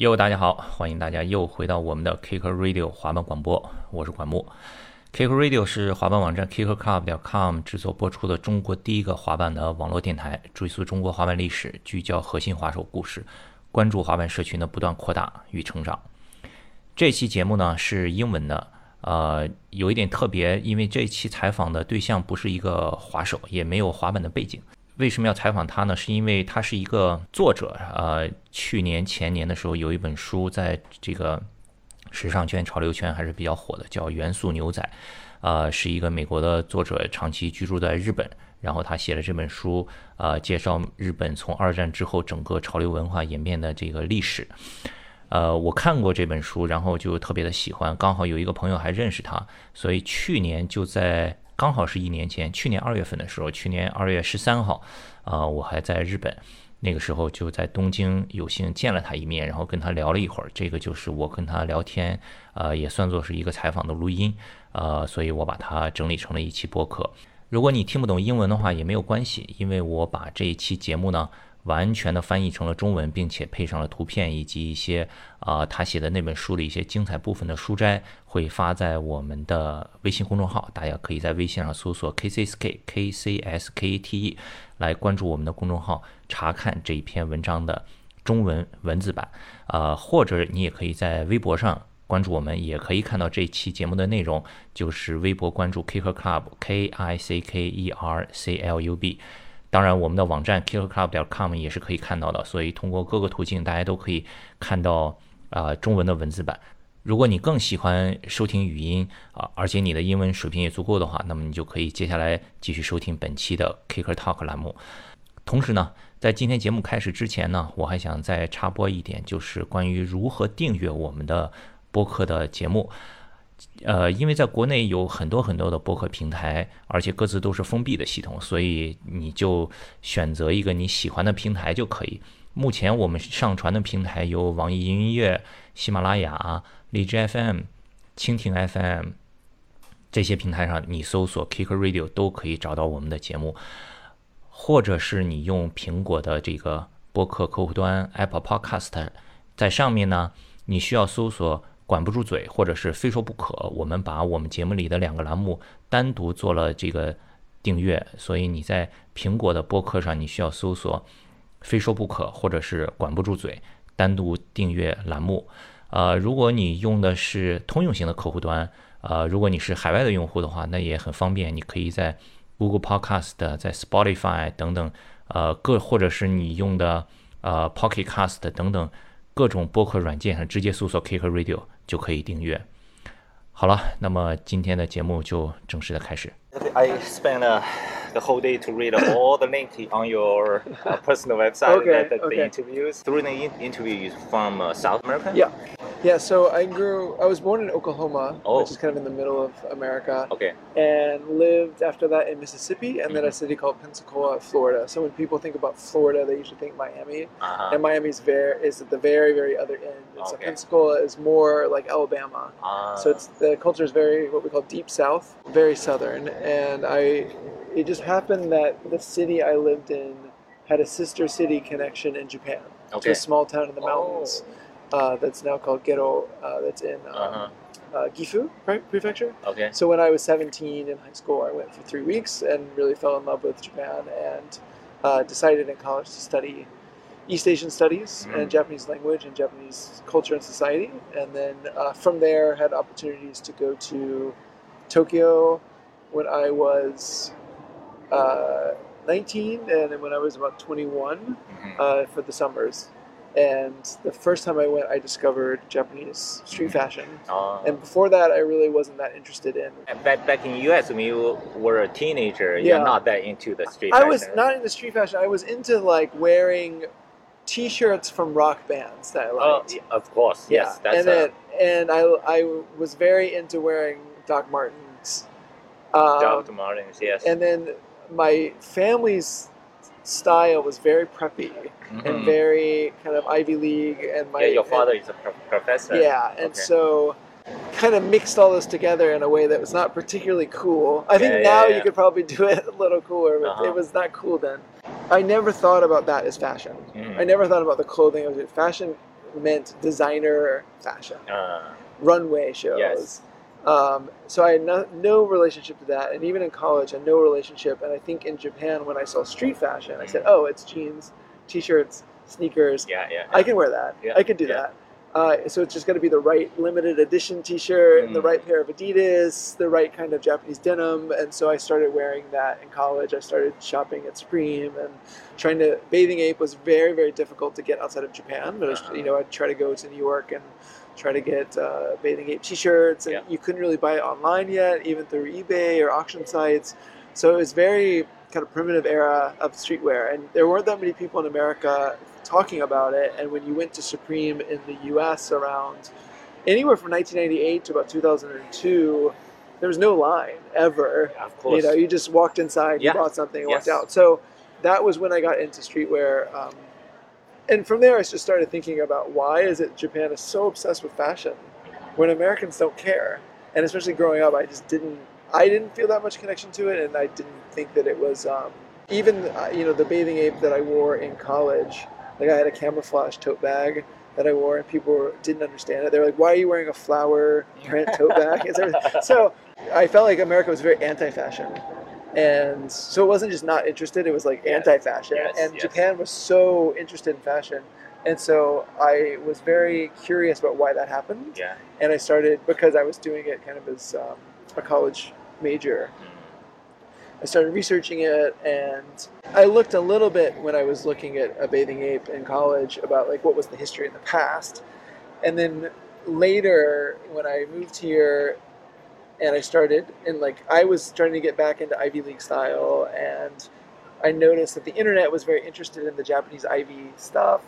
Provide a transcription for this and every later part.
哟，大家好，欢迎大家又回到我们的 Kicker Radio 滑板广播，我是管木。Kicker Radio 是滑板网站 Kicker Club 点 com 制作播出的中国第一个滑板的网络电台，追溯中国滑板历史，聚焦核心滑手故事，关注滑板社群的不断扩大与成长。这期节目呢是英文的，呃，有一点特别，因为这期采访的对象不是一个滑手，也没有滑板的背景。为什么要采访他呢？是因为他是一个作者，呃，去年前年的时候有一本书在这个时尚圈、潮流圈还是比较火的，叫《元素牛仔》，呃，是一个美国的作者，长期居住在日本，然后他写了这本书，呃，介绍日本从二战之后整个潮流文化演变的这个历史。呃，我看过这本书，然后就特别的喜欢，刚好有一个朋友还认识他，所以去年就在。刚好是一年前，去年二月份的时候，去年二月十三号，啊，我还在日本，那个时候就在东京有幸见了他一面，然后跟他聊了一会儿。这个就是我跟他聊天，啊，也算作是一个采访的录音，啊，所以我把它整理成了一期播客。如果你听不懂英文的话，也没有关系，因为我把这一期节目呢。完全的翻译成了中文，并且配上了图片以及一些啊他写的那本书的一些精彩部分的书摘，会发在我们的微信公众号。大家可以在微信上搜索 KCSK KCSKTE 来关注我们的公众号，查看这一篇文章的中文文字版。啊，或者你也可以在微博上关注我们，也可以看到这期节目的内容，就是微博关注 Kicker Club K I C K E R C L U B。当然，我们的网站 kickerclub.com 也是可以看到的，所以通过各个途径，大家都可以看到啊中文的文字版。如果你更喜欢收听语音啊，而且你的英文水平也足够的话，那么你就可以接下来继续收听本期的 Kicker Talk 栏目。同时呢，在今天节目开始之前呢，我还想再插播一点，就是关于如何订阅我们的播客的节目。呃，因为在国内有很多很多的播客平台，而且各自都是封闭的系统，所以你就选择一个你喜欢的平台就可以。目前我们上传的平台有网易云音乐、喜马拉雅、荔枝 FM、蜻蜓 FM 这些平台上，你搜索 Kicker Radio 都可以找到我们的节目，或者是你用苹果的这个播客客户端 Apple Podcast，在上面呢，你需要搜索。管不住嘴，或者是非说不可。我们把我们节目里的两个栏目单独做了这个订阅，所以你在苹果的播客上，你需要搜索“非说不可”或者是“管不住嘴”，单独订阅栏目。呃，如果你用的是通用型的客户端，呃，如果你是海外的用户的话，那也很方便，你可以在 Google Podcast、在 Spotify 等等，呃，各或者是你用的呃 Pocket Cast 等等。各种播客软件上直接搜索 Kicker Radio 就可以订阅。好了，那么今天的节目就正式的开始。I spent uh, the whole day to read all the link on your uh, personal website Okay, okay. the interviews. Through the in- interviews from uh, South America. Yeah. Yeah, so I grew, I was born in Oklahoma, Oh. which is kind of in the middle of America, Okay. and lived after that in Mississippi and then a Mhm. city called Pensacola, Florida. So when people think about Florida, they usually think Miami. Uh-huh. And Miami's very, is at the very, very other end. And So Pensacola is more like Alabama. Uh, So it's the culture is very what we call deep south, very southern, and I it just happened that the city I lived in had a sister city connection in Japan to a small town in the Oh. Uh, that's now called Gero. Uh, that's in um, Uh-huh. uh, Gifu prefecture. Okay. So when I was 17 in high school, I went for three weeks and really fell in love with Japan and uh, decided in college to study East Asian studies Mm. and Japanese language and Japanese culture and society. And then uh, from there, had opportunities to go to Tokyo when I was uh, 19 and then when I was about 21 Mhm. uh, for the summers. And the first time I went, I discovered Japanese street fashion. Uh, And before that, I really wasn't that interested in. back back in US when you were a teenager, Yeah. you're not that into the street I fashion. was not into street fashion. I was into like wearing T-shirts from rock bands that I Oh, liked. yeah, of course. yeah, Yes. That's and uh, then and I I was very into wearing Doc Martens. Um, Dr. Martens. Yes. and then my family's style was very preppy Mhm. and very kind of Ivy League, and my yeah, your and- father is a pro- professor. Yeah, and Okay. so kind of mixed all this together in a way that was not particularly cool. I think Yeah, yeah, now yeah. you could probably do it a little cooler, but Uh-huh. it was not cool then. I never thought about that as fashion. Mhm. I never thought about the clothing. Fashion meant designer fashion, Uh, runway shows. Yes. Um, so I had no, no relationship to that, and even in college, I had no relationship. And I think in Japan, when I saw street fashion, I said, "Oh, it's jeans, t-shirts, sneakers. yeah, yeah. I can wear that. Yeah, I can do yeah. that." Uh, so it's just going to be the right limited edition T-shirt, the Mm. right pair of Adidas, the right kind of Japanese denim, and so I started wearing that in college. I started shopping at Supreme and trying to. Bathing Ape was very very difficult to get outside of Japan. but was, Uh-huh. you know, I'd try to go to New York and try to get uh, Bathing Ape T-shirts, and Yeah. you couldn't really buy it online yet, even through eBay or auction sites. So it was very kind of primitive era of streetwear, and there weren't that many people in America talking about it. And when you went to Supreme in the U.S. around anywhere from 1998 to about 2002, there was no line ever. of course. You know, you just walked inside, Yeah. you bought something, and Yes. walked out. So that was when I got into streetwear. Um, and from there, I just started thinking about why is it Japan is so obsessed with fashion when Americans don't care? And especially growing up, I just didn't. I didn't feel that much connection to it, and I didn't think that it was um, even uh, you know the bathing ape that I wore in college. Like I had a camouflage tote bag that I wore, and people were, didn't understand it. They were like, "Why are you wearing a flower print tote bag?" So I felt like America was very anti-fashion, and so it wasn't just not interested; it was like Yes. anti-fashion. Yes, and yes. Japan was so interested in fashion, and so I was very curious about why that happened. yeah. And I started because I was doing it kind of as um, a college major. I started researching it, and I looked a little bit when I was looking at a bathing ape in college about like what was the history in the past, and then later when I moved here, and I started and like I was trying to get back into Ivy League style, and I noticed that the internet was very interested in the Japanese Ivy stuff.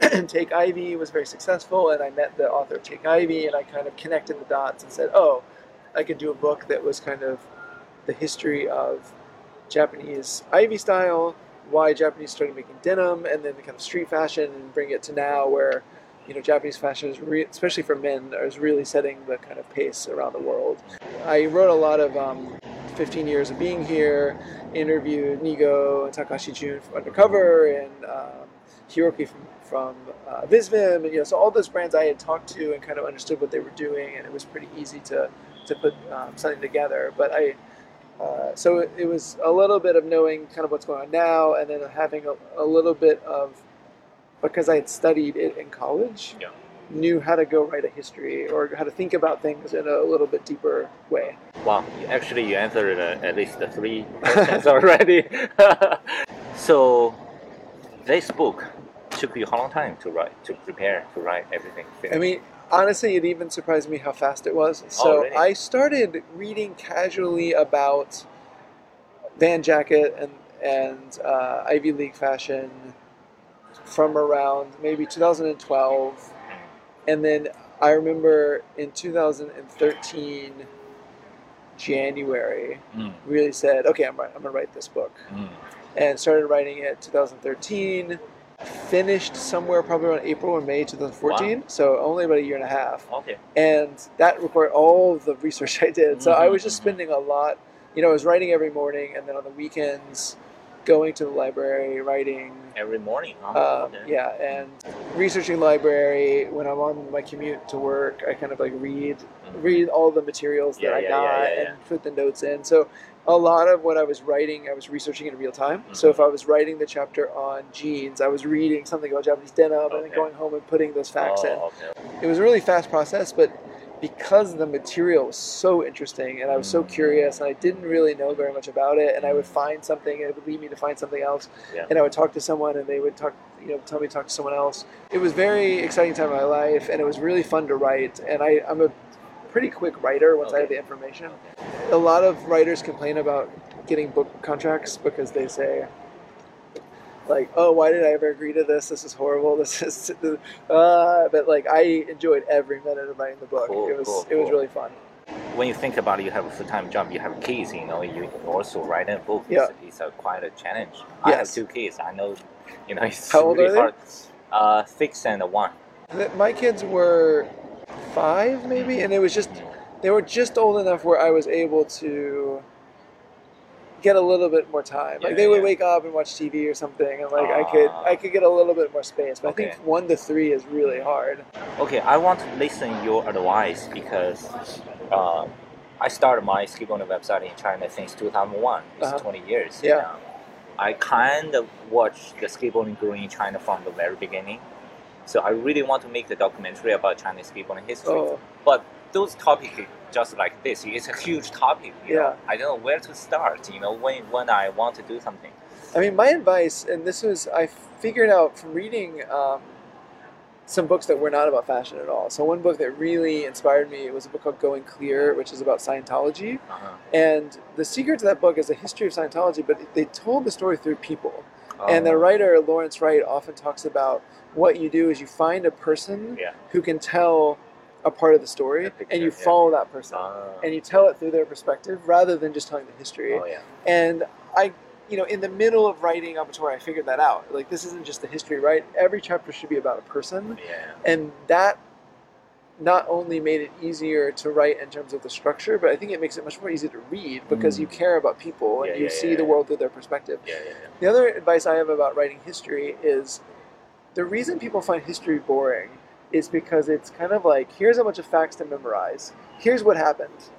Take Ivy was very successful, and I met the author of Take Ivy, and I kind of connected the dots and said, "Oh, I could do a book that was kind of the history of Japanese Ivy style, why Japanese started making denim, and then the kind of street fashion, and bring it to now where you know Japanese fashion is, re- especially for men, is really setting the kind of pace around the world. I wrote a lot of um, 15 years of being here, interviewed Nigo and Takahashi Jun from Undercover, and um, Hiroki from from uh, Visvim, and you know, so all those brands I had talked to and kind of understood what they were doing, and it was pretty easy to to put um, something together. But I, uh, so it, it was a little bit of knowing kind of what's going on now, and then having a, a little bit of because I had studied it in college, Yeah. knew how to go write a history or how to think about things in a little bit deeper way. Wow, actually, you answered uh, at least the three questions already. so, this book took you how long time to write, to prepare, to write everything? I mean, honestly, it even surprised me how fast it was. So Oh, really? I started reading casually about Van Jacket and and uh, Ivy League fashion from around maybe 2012, and then I remember in 2013 January Mm, really said, okay, I'm, I'm gonna write this book, mm. and started writing it 2013. Finished somewhere probably around April or May 2014, so only about a year and a half Okay. and that required all the research I did. So I was just Mhm. spending a lot. You know, I was writing every morning, and then on the weekends, going to the library, writing. Every morning, huh? Um, Okay. yeah, and researching library. When I'm on my commute to work, I kind of like read read all the materials that Yeah, I yeah, got yeah, and put the notes in. So a lot of what I was writing, I was researching in real time. So Mhm. if I was writing the chapter on jeans, I was reading something about Japanese denim, and then going home and putting those facts in Oh, okay. it was a really fast process, but because the material was so interesting and I was so Mm. curious and I didn't really know very much about it, and I would find something and it would lead me to find something else, Yeah. and I would talk to someone and they would talk, you know, tell me to talk to someone else. It was very exciting time in my life, and it was really fun to write. And I, I'm a pretty quick writer once I have the information. A lot of writers complain about getting book contracts because they say. Like, oh, why did I ever agree to this? This is horrible. This is, uh, but like, I enjoyed every minute of writing the book. Cool, it was, cool, it was cool. really fun. When you think about it, you have a full-time job, you have kids, you know, you also write a book. Yeah. It's, it's a, quite a challenge. I have two kids. I know, you know, it's How old really are they? hard. Uh, six and one. My kids were five, maybe, and it was just they were just old enough where I was able to get a little bit more time. Yeah, like they would yeah. wake up and watch TV or something, and like I could Ah. I could get a little bit more space. But I think one to three is really hard. Okay, I want to listen your advice because uh, I started my skateboarding website in China since 2001. It's Uh-huh. 20 years. Yeah. now. I kind of watched the skateboarding growing in China from the very beginning. So I really want to make the documentary about Chinese skateboarding history. Oh, But those topics just like this, it's a huge topic. You know? Yeah. I don't know where to start. You know, when when I want to do something. I mean, my advice, and this was I figured out from reading um, some books that were not about fashion at all. So one book that really inspired me was a book called Going Clear, which is about Scientology. Uh-huh. And the secret to that book is a history of Scientology, but they told the story through people. And the Oh, writer Lawrence Wright often talks about what you do is you find a person Yeah. who can tell a part of the story, picture, and you yeah. follow that person, Ah. and you tell it through their perspective rather than just telling the history. oh yeah. And I, you know, in the middle of writing Ametora, I figured that out. Like this isn't just the history, right? Every chapter should be about a person, Yeah. and that not only made it easier to write in terms of the structure, but I think it makes it much more easy to read because Mm. you care about people and Yeah, you see the world through their perspective. Yeah, yeah, yeah. The other advice I have about writing history is the reason people find history boring is because it's kind of like here's a bunch of facts to memorize. Here's what happened.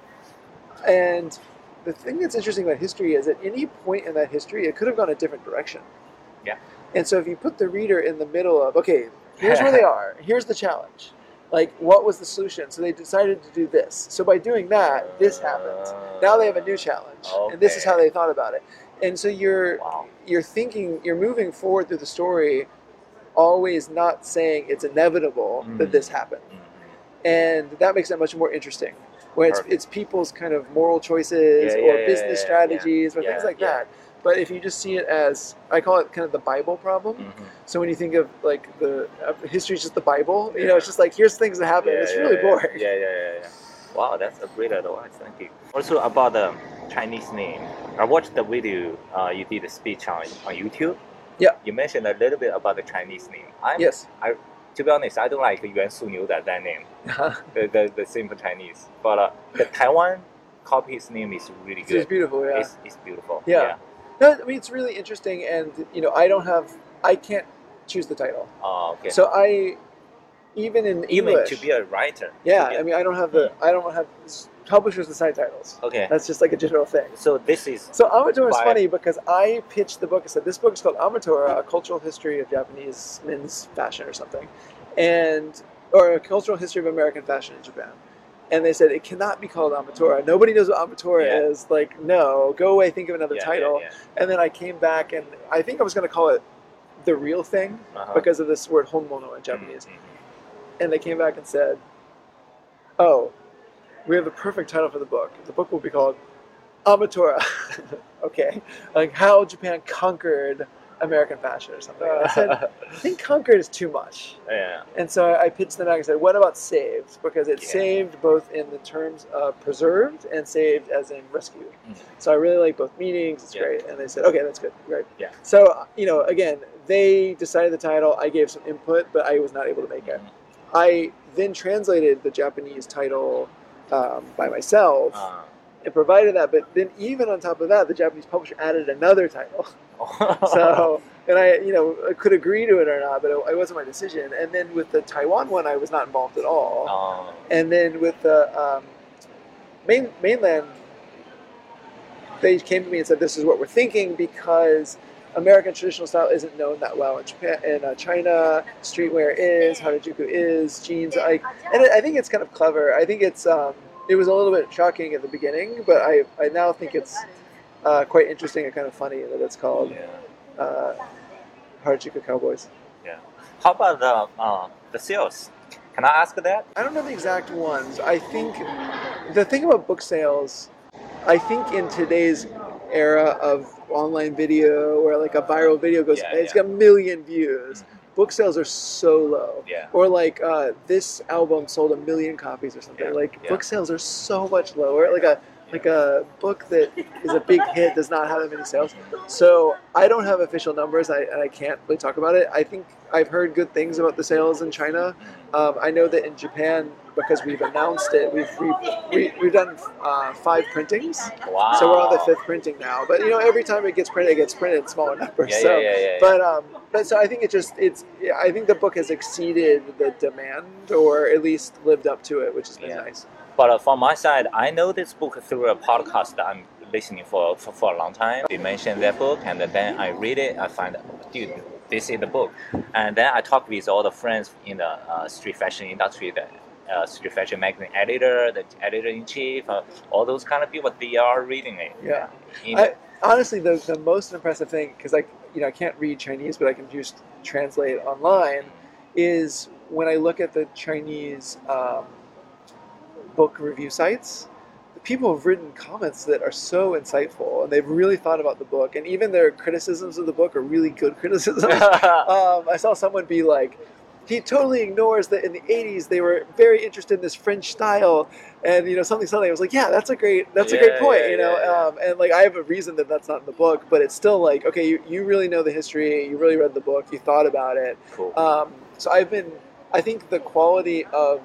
And the thing that's interesting about history is at any point in that history, it could have gone a different direction. Yeah. And so if you put the reader in the middle of, okay, here's where they are, here's the challenge. Like, what was the solution? So they decided to do this. So by doing that, this happened. Now they have a new challenge, and this is how they thought about it. And so you're Wow. you're thinking, you're moving forward through the story, always not saying it's inevitable that Mm. this happened, Mhm. and that makes it much more interesting. Where it's, it's people's kind of moral choices Yeah, or yeah, business strategies or things like that. But if you just see it as, I call it kind of the Bible problem. Mhm. So when you think of like the uh, history is just the Bible, you know, it's just like here's things that happen. It's really boring. Yeah, yeah, yeah, yeah. Wow, that's a great advice. Thank you. Also about the Chinese name, I watched the video uh, you did a speech on on YouTube. Yeah. You mentioned a little bit about the Chinese name. I'm, Yes. To be honest, I don't like Yuan Su Niu that that name, the, the, the simple Chinese. But uh, the Taiwan copy's name is really good. it's beautiful. Yeah. It's, it's beautiful. Yeah. No, I mean, it's really interesting, and you know, I don't have, I can't choose the title. Oh, okay. So I, even in Even English, to be a writer. yeah, to be a- I mean, I don't have the, I don't have publishers decide titles. okay. That's just like a general thing. So this is So Ametora is funny because I pitched the book. I said this book is called Ametora: A Cultural History of Japanese Men's Fashion or something, and or a cultural history of American fashion in Japan. And they said it cannot be called Ametora. Nobody knows what Ametora Yeah. is. Like, no, go away. Think of another yeah, title. yeah. And then I came back, and I think I was going to call it the real thing Uh-huh. because of this word honmono in Japanese. Mhm. And they came back and said, "Oh, we have the perfect title for the book. The book will be called Ametora." okay, like how Japan conquered American fashion or something. And I said, "I think conquered is too much." yeah. And so I pitched them back and said, "What about saved? Because it's Yeah. saved both in the terms of preserved and saved as in rescued." Mhm. So I really like both meanings. It's Yeah. great. And they said, "Okay, that's good. Great." Yeah. So you know, again, they decided the title. I gave some input, but I was not able to make it. Mhm. I then translated the Japanese title um, by myself Uh, and provided that. But then, even on top of that, the Japanese publisher added another title. So, and I, you know, I could agree to it or not, but it, it wasn't my decision. And then with the Taiwan one, I was not involved at all. uh, And then with the um, main, mainland, they came to me and said, "This is what we're thinking because American traditional style isn't known that well in Japan, in uh, China. Streetwear is, Harajuku is, jeans. I and I think it's kind of clever. I think it's um, it was a little bit shocking at the beginning, but I I now think it's uh, quite interesting and kind of funny that it's called yeah. uh, Harajuku Cowboys. Yeah. How about the uh, the sales? Can I ask that? I don't know the exact ones. I think the thing about book sales, I think in today's era of online video where like a viral video goes, Yeah, it's yeah. got a million views. Book sales are so low. Yeah. Or like uh, this album sold a million copies or something. Yeah, Like book sales are so much lower. Like a Like a book that is a big hit does not have that many sales. So I don't have official numbers. I, I can't really talk about it. I think I've heard good things about the sales in China. Um, I know that in Japan, because we've announced it, we've we, we've done uh, five printings. Wow. So we're on the fifth printing now. But you know, every time it gets printed, it gets printed in smaller numbers. Yeah, so, yeah, yeah, yeah, yeah. But um, but so I think it just it's I think the book has exceeded the demand, or at least lived up to it, which has been Yeah. nice. But uh, from my side, I know this book through a podcast that I'm listening for, for for a long time. They mentioned that book, and then I read it. I find, dude, this is the book. And then I talk with all the friends in the uh, street fashion industry, the uh, street fashion magazine editor, the editor in chief, uh, all those kind of people. They are reading it. Yeah. In- I, honestly, the, the most impressive thing, because I you know I can't read Chinese, but I can just translate online, is when I look at the Chinese um, book review sites. the People have written comments that are so insightful, and they've really thought about the book. And even their criticisms of the book are really good criticisms. um, I saw someone be like, he totally ignores that in the 80s they were very interested in this French style and you know something something I was like yeah that's a great that's a great point yeah, you know yeah, yeah. Um, and like I have a reason that that's not in the book but it's still like okay you, you really know the history you really read the book you thought about it cool. um, so I've been I think the quality of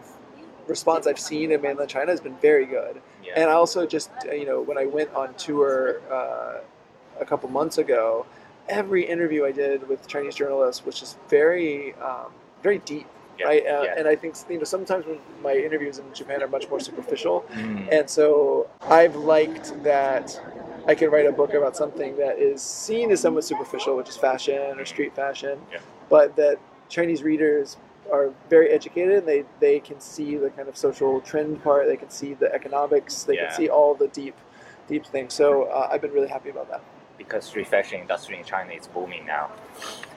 response I've seen in mainland China has been very good yeah. and I also just, uh, you know, when I went on tour uh, a couple months ago, every interview I did with Chinese journalists was just very, um, very deep, yeah. right? Uh, yeah. And I think, you know, sometimes when my interviews in Japan are much more superficial. Mm. And so I've liked that I can write a book about something that is seen as somewhat superficial, which is fashion or street fashion, Yeah. but that Chinese readers are very educated and they, they can see the kind of social trend part, they can see the economics, they Yeah. can see all the deep deep things. So uh, I've been really happy about that. because street fashion industry in China is booming now.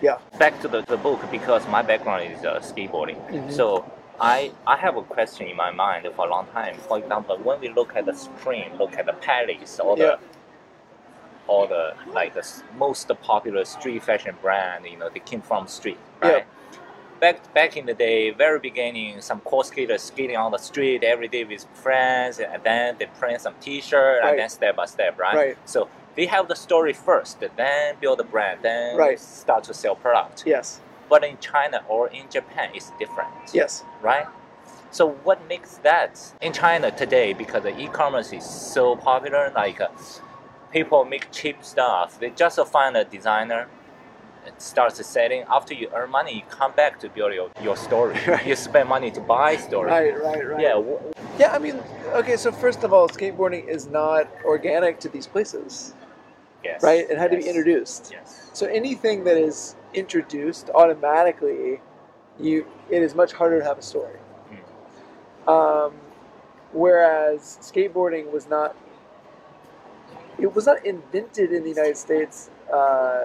Yeah. Back to the, the book because my background is uh, skateboarding. Mhm. So I I have a question in my mind for a long time. For example, when we look at the Supreme, look at the Palace, all Yeah. the all the like the most popular street fashion brand, you know, they came from street, Yeah. Back back in the day, very beginning, some cool skaters skating on the street every day with friends, and then they print some T-shirt, Right. and then step by step, right? Right. So they have the story first, then build the brand, then Right. start to sell product. Yes. But in China or in Japan, it's different Yes. right? So what makes that in China today? Because the e-commerce is so popular, like uh, people make cheap stuff. They just find a designer, it starts selling. After you earn money, you come back to build your, your story. Right. You spend money to buy story. Right, right, right. Yeah. Yeah, I mean, okay, so first of all, skateboarding is not organic to these places, Yes. right? It had to be introduced. Yes. So anything that is introduced automatically, you it is much harder to have a story. Um, whereas skateboarding was not, it was not invented in the United States uh,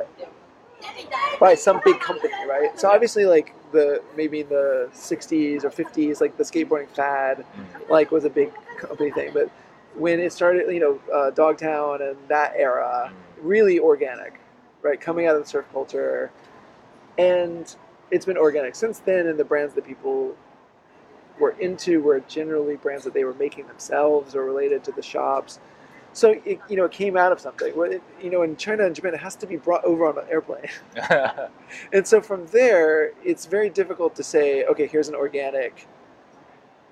by some big company, right? So obviously, like the maybe in the '60s or '50s, like the skateboarding fad, Mm. like was a big company thing, but when it started, you know, uh, Dogtown and that era, really organic, right? Coming out of the surf culture, and it's been organic since then. And the brands that people were into were generally brands that they were making themselves or related to the shops. So it, you know, it came out of something. Well, it, you know, in China and Japan, it has to be brought over on an airplane. And so from there, it's very difficult to say, okay, here's an organic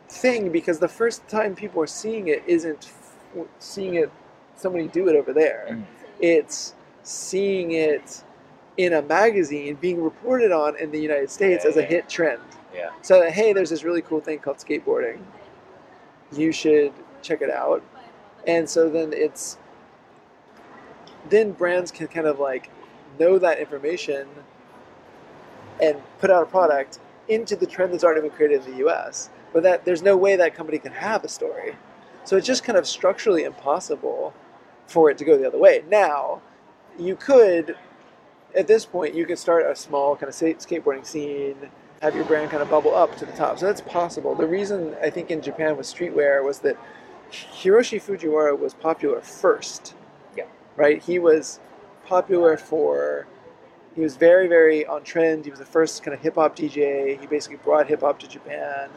thing because the first time people are seeing it isn't f- seeing it somebody do it over there. Mm. It's seeing it in a magazine being reported on in the United States Yeah, as a yeah. hit trend. yeah. So hey, there's this really cool thing called skateboarding. You should check it out. And so then it's then brands can kind of like know that information and put out a product into the trend that's already been created in the US. But that there's no way that company can have a story. So it's just kind of structurally impossible for it to go the other way. Now, you could at this point you could start a small kind of skateboarding scene have your brand kind of bubble up to the top so that's possible the reason i think in japan with streetwear was that hiroshi fujiwara was popular first Yeah. right he was popular for he was very very on trend he was the first kind of hip-hop dj he basically brought hip-hop to japan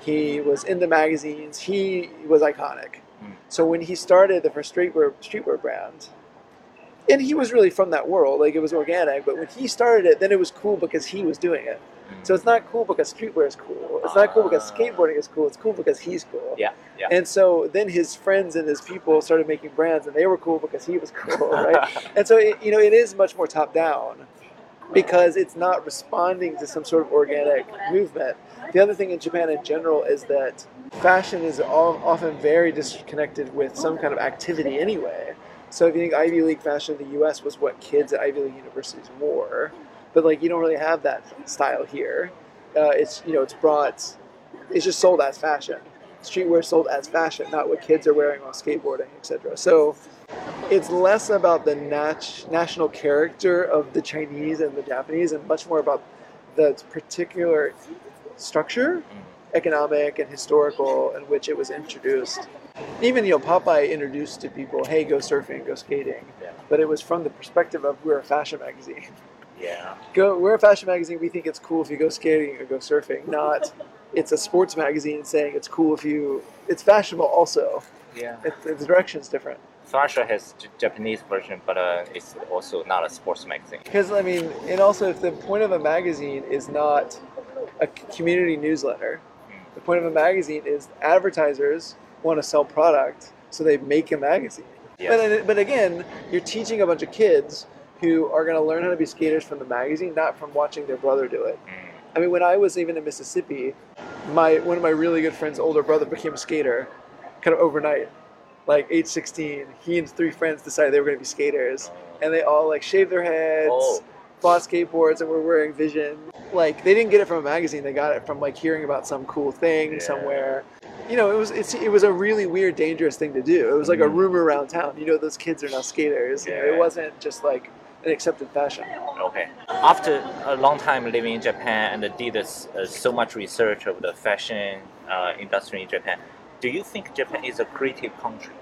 he was in the magazines he was iconic Mm. So when he started the first streetwear streetwear brand, and he was really from that world, like it was organic. But when he started it, then it was cool because he was doing it. So it's not cool because streetwear is cool. It's not cool because Ah. skateboarding is cool. It's cool because he's cool. Yeah, yeah. And so then his friends and his people started making brands, and they were cool because he was cool, right? and so it, you know it is much more top down because it's not responding to some sort of organic movement. The other thing in Japan in general is that fashion is all, often very disconnected with some kind of activity anyway. So if you think Ivy League fashion in the U.S. was what kids at Ivy League universities wore, but like you don't really have that style here. Uh, it's you know it's brought, it's just sold as fashion. Streetwear sold as fashion, not what kids are wearing while skateboarding, etc. So it's less about the nat- national character of the Chinese and the Japanese, and much more about the particular structure, economic and historical, in which it was introduced. Even you know, Popeye introduced to people, "Hey, go surfing, go skating," Yeah. but it was from the perspective of we're a fashion magazine. Yeah. Go, we're a fashion magazine. We think it's cool if you go skating or go surfing. Not, it's a sports magazine saying it's cool if you. It's fashionable also. Yeah. It, the direction's different. Thrasher has J- Japanese version, but uh, it's also not a sports magazine. Because I mean, and also if the point of a magazine is not a community newsletter, the point of a magazine is advertisers want to sell product, so they make a magazine. Yes. But but again, you're teaching a bunch of kids who are going to learn how to be skaters from the magazine, not from watching their brother do it. Mm. I mean, when I was even in Mississippi, my one of my really good friends' older brother became a skater, kind of overnight. Like age 16, he and three friends decided they were going to be skaters, and they all like shaved their heads, Oh. bought skateboards, and were wearing Vision. Like they didn't get it from a magazine; they got it from like hearing about some cool thing Yeah. somewhere. You know, it was it's, it was a really weird, dangerous thing to do. It was like a Mhm. rumor around town. You know, those kids are now skaters. You know, it wasn't just like an accepted fashion. Okay. After a long time living in Japan and did this, uh, so much research of the fashion uh, industry in Japan, do you think Japan is a creative country?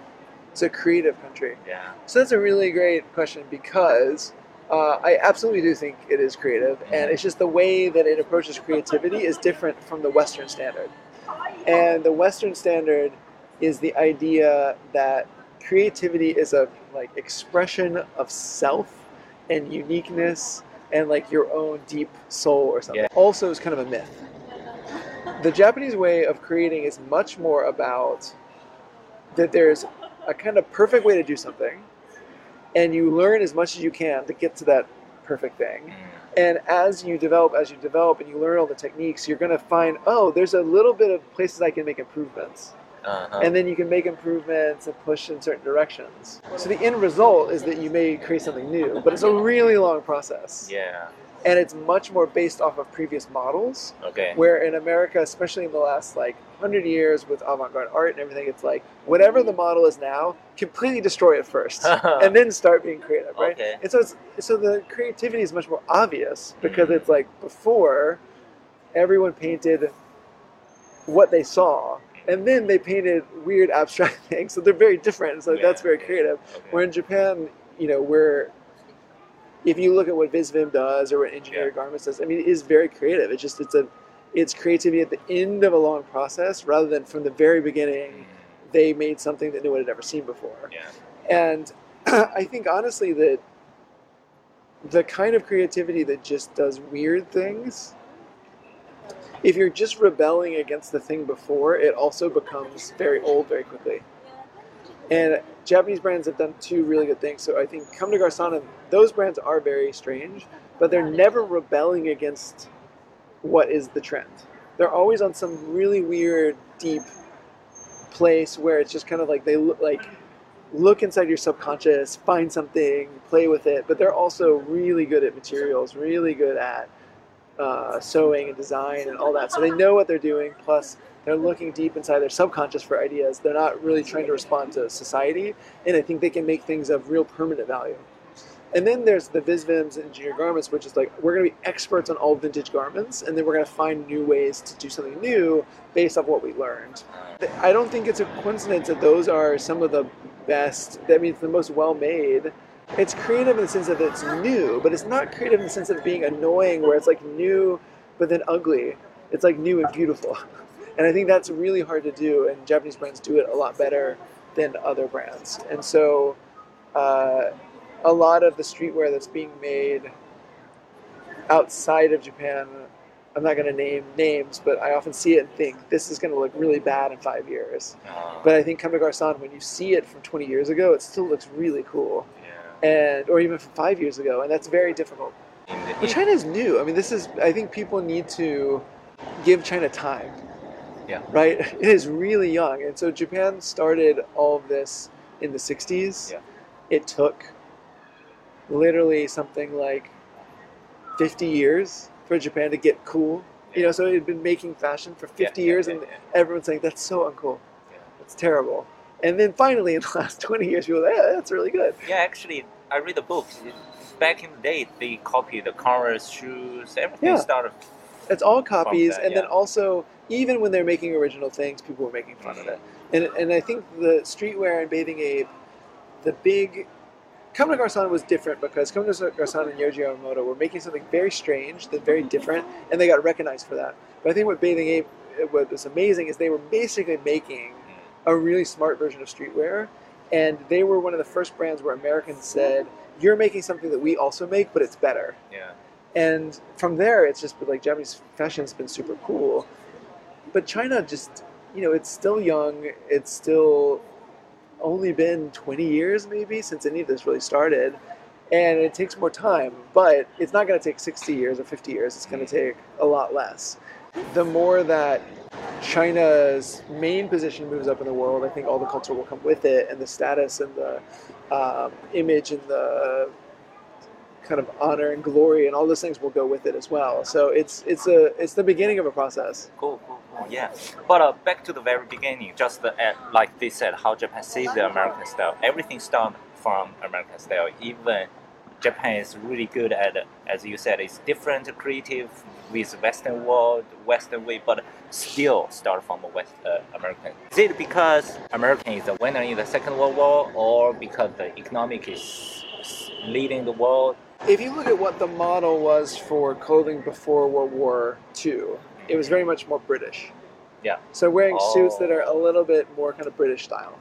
It's a creative country. Yeah. So that's a really great question because uh, I absolutely do think it is creative, and it's just the way that it approaches creativity is different from the Western standard. And the Western standard is the idea that creativity is a like expression of self and uniqueness and like your own deep soul or something. Yeah. Also, is kind of a myth. The Japanese way of creating is much more about that there's a kind of perfect way to do something, and you learn as much as you can to get to that perfect thing. Mm. And as you develop, as you develop, and you learn all the techniques, you're going to find, oh, there's a little bit of places I can make improvements. Uh-huh. And then you can make improvements and push in certain directions. So the end result is that you may create something new, but it's a really long process. yeah. And it's much more based off of previous models. Okay. Where in America, especially in the last like hundred years with avant-garde art and everything, it's like whatever the model is now, completely destroy it first, and then start being creative, right? Okay. And so it's so the creativity is much more obvious because Mhm. it's like before, everyone painted what they saw, and then they painted weird abstract things. So they're very different. So that's very creative. Okay. Where in Japan, you know, where if you look at what Visvim does or what Engineered Yeah. Garments does, I mean, it is very creative. It's just it's a it's creativity at the end of a long process rather than from the very beginning. Mm. They made something that no one had ever seen before. Yeah. And I think honestly that the kind of creativity that just does weird things, if you're just rebelling against the thing before, it also becomes very old very quickly. And Japanese brands have done two really good things. So I think Comme des Garçons, those brands are very strange, but they're never rebelling against what is the trend. They're always on some really weird, deep place where it's just kind of like they look like look inside your subconscious, find something, play with it. But they're also really good at materials, really good at uh, sewing and design and all that. So they know what they're doing. Plus, they're looking deep inside their subconscious for ideas. They're not really trying to respond to society, and I think they can make things of real permanent value. And then there's the Visvims and Engineered Garments, which is like we're going to be experts on all vintage garments, and then we're going to find new ways to do something new based off what we learned. I don't think it's a coincidence that those are some of the best. That means the most well made. It's creative in the sense that it's new, but it's not creative in the sense of being annoying, where it's like new but then ugly. It's like new and beautiful, and I think that's really hard to do. And Japanese brands do it a lot better than other brands. And so uh, a lot of the streetwear that's being made outside of Japan, I'm not going to name names, but I often see it and think this is going to look really bad in five years. But I think Comme des Garçons, when you see it from 20 years ago, it still looks really cool. Yeah. And or even from five years ago, and that's very difficult. But China is new. I mean, this is. I think people need to give China time. Yeah. Right. It is really young, and so Japan started all of this in the '60s. Yeah. It took literally something like 50 years for Japan to get cool. You know, so it had been making fashion for 50 Yeah, yeah, years, yeah, and yeah. everyone's saying that's so uncool. Yeah. It's terrible. And then finally, in the last 20 years, people like, yeah, that's really good. Yeah, actually, I read the books. Back in the day, they copied the Converse shoes. Everything Yeah. started. It's all copies, that, and then also even when they're making original things, people were making fun of it. Mm-hmm. And and I think the streetwear and bathing ape, the big Comme des Garçons was different because Comme des Garçons and Yohji Yamamoto were making something very strange, then very mm-hmm. different, and they got recognized for that. But I think what Bathing Ape, what was amazing is they were basically making a really smart version of streetwear, and they were one of the first brands where Americans said, "You're making something that we also make, but it's better." Yeah. and from there it's just been like japanese fashion's been super cool. But china just you know it's still young. It's still only been 20 years maybe since any of this really started. And it takes more time but it's not going to take 60 years or 50 years. It's going to mm. take a lot less the more that china's main position moves up in the world i think all the culture will come with it and the status and the um, image and the kind of honor and glory and all those things will go with it as well. So it's it's a it's the beginning of a process. Cool, cool, cool. Yeah. But uh, back to the very beginning, just uh, like they said, how Japan saved the American style. Everything started from American style. Even Japan is really good at, as you said, it's different creative with Western world, Western way, but still start from a West uh, American. Is it because American is the winner in the Second World War, or because the economic is leading the world? If you look at what the model was for clothing before World War II, it was very much more British. Yeah. So wearing suits Oh. that are a little bit more kind of British style.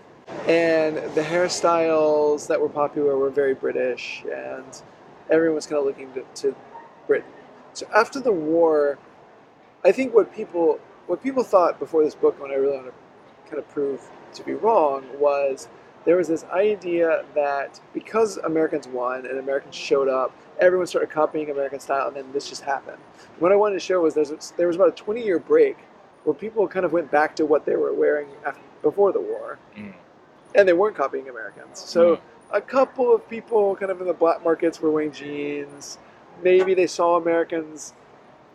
And the hairstyles that were popular were very British, and everyone's kind of looking to, to Britain. So after the war, I think what people what people thought before this book, when I really want to kind of prove to be wrong, was there was this idea that because Americans won and Americans showed up, everyone started copying American style, and then this just happened. What I wanted to show was there's there was about a 20 year break where people kind of went back to what they were wearing after, before the war, Mm. and they weren't copying Americans. So a couple of people kind of in the black markets were wearing jeans. Maybe they saw Americans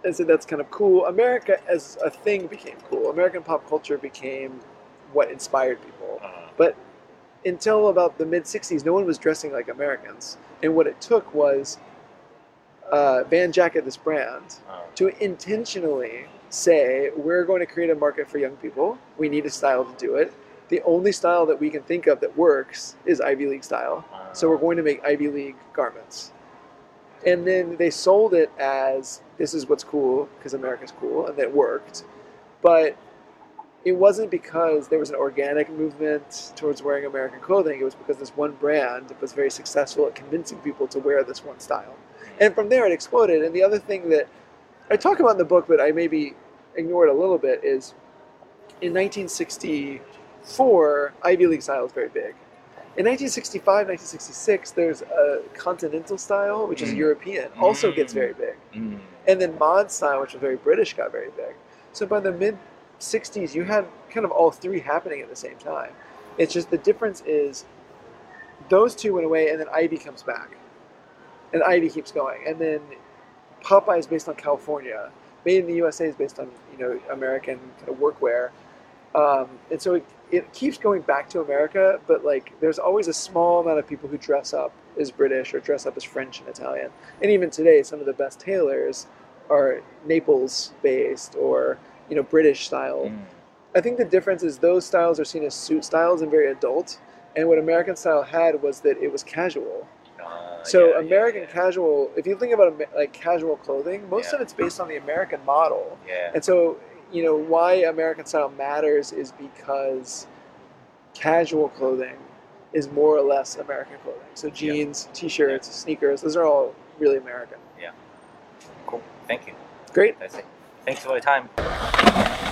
and said that's kind of cool. America as a thing became cool. American pop culture became what inspired people. Uh, But until about the mid 60s, no one was dressing like Americans. And what it took was uh, Van Jacket, this brand, uh, to intentionally say, we're going to create a market for young people. We need a style to do it. The only style that we can think of that works is Ivy League style. uh, So we're going to make Ivy League garments. And then they sold it as this is what's cool because America's cool, and it worked. But it wasn't because there was an organic movement towards wearing American clothing. It was because this one brand was very successful at convincing people to wear this one style. And from there it exploded. And the other thing that I talk about in the book, but I maybe ignored a little bit, is in 1964, Ivy League style was very big. In 1965, 1966, there's a continental style, which is Mm. European, also gets Mm. very big. mm, And then mod style, which was very British, got very big. So by the mid 60s, you had kind of all three happening at the same time. It's just the difference is those two went away, and then Ivy comes back, and Ivy keeps going, and then Popeye is based on California. Made in the USA is based on you know American kind of workwear, um, and so it, it keeps going back to America. But like, there's always a small amount of people who dress up as British or dress up as French and Italian. And even today, some of the best tailors are Naples based or you know British style. mm. I think the difference is those styles are seen as suit styles and very adult, and what American style had was that it was casual. Uh, So yeah, yeah, American yeah. casual, if you think about like casual clothing, most Yeah. of it's based on the American model. Yeah. And so, you know, why American style matters is because casual clothing is more or less American clothing. So jeans, t-shirts, sneakers, those are all really American. Yeah. Cool. Thank you. Great. That's it. Thanks for your time.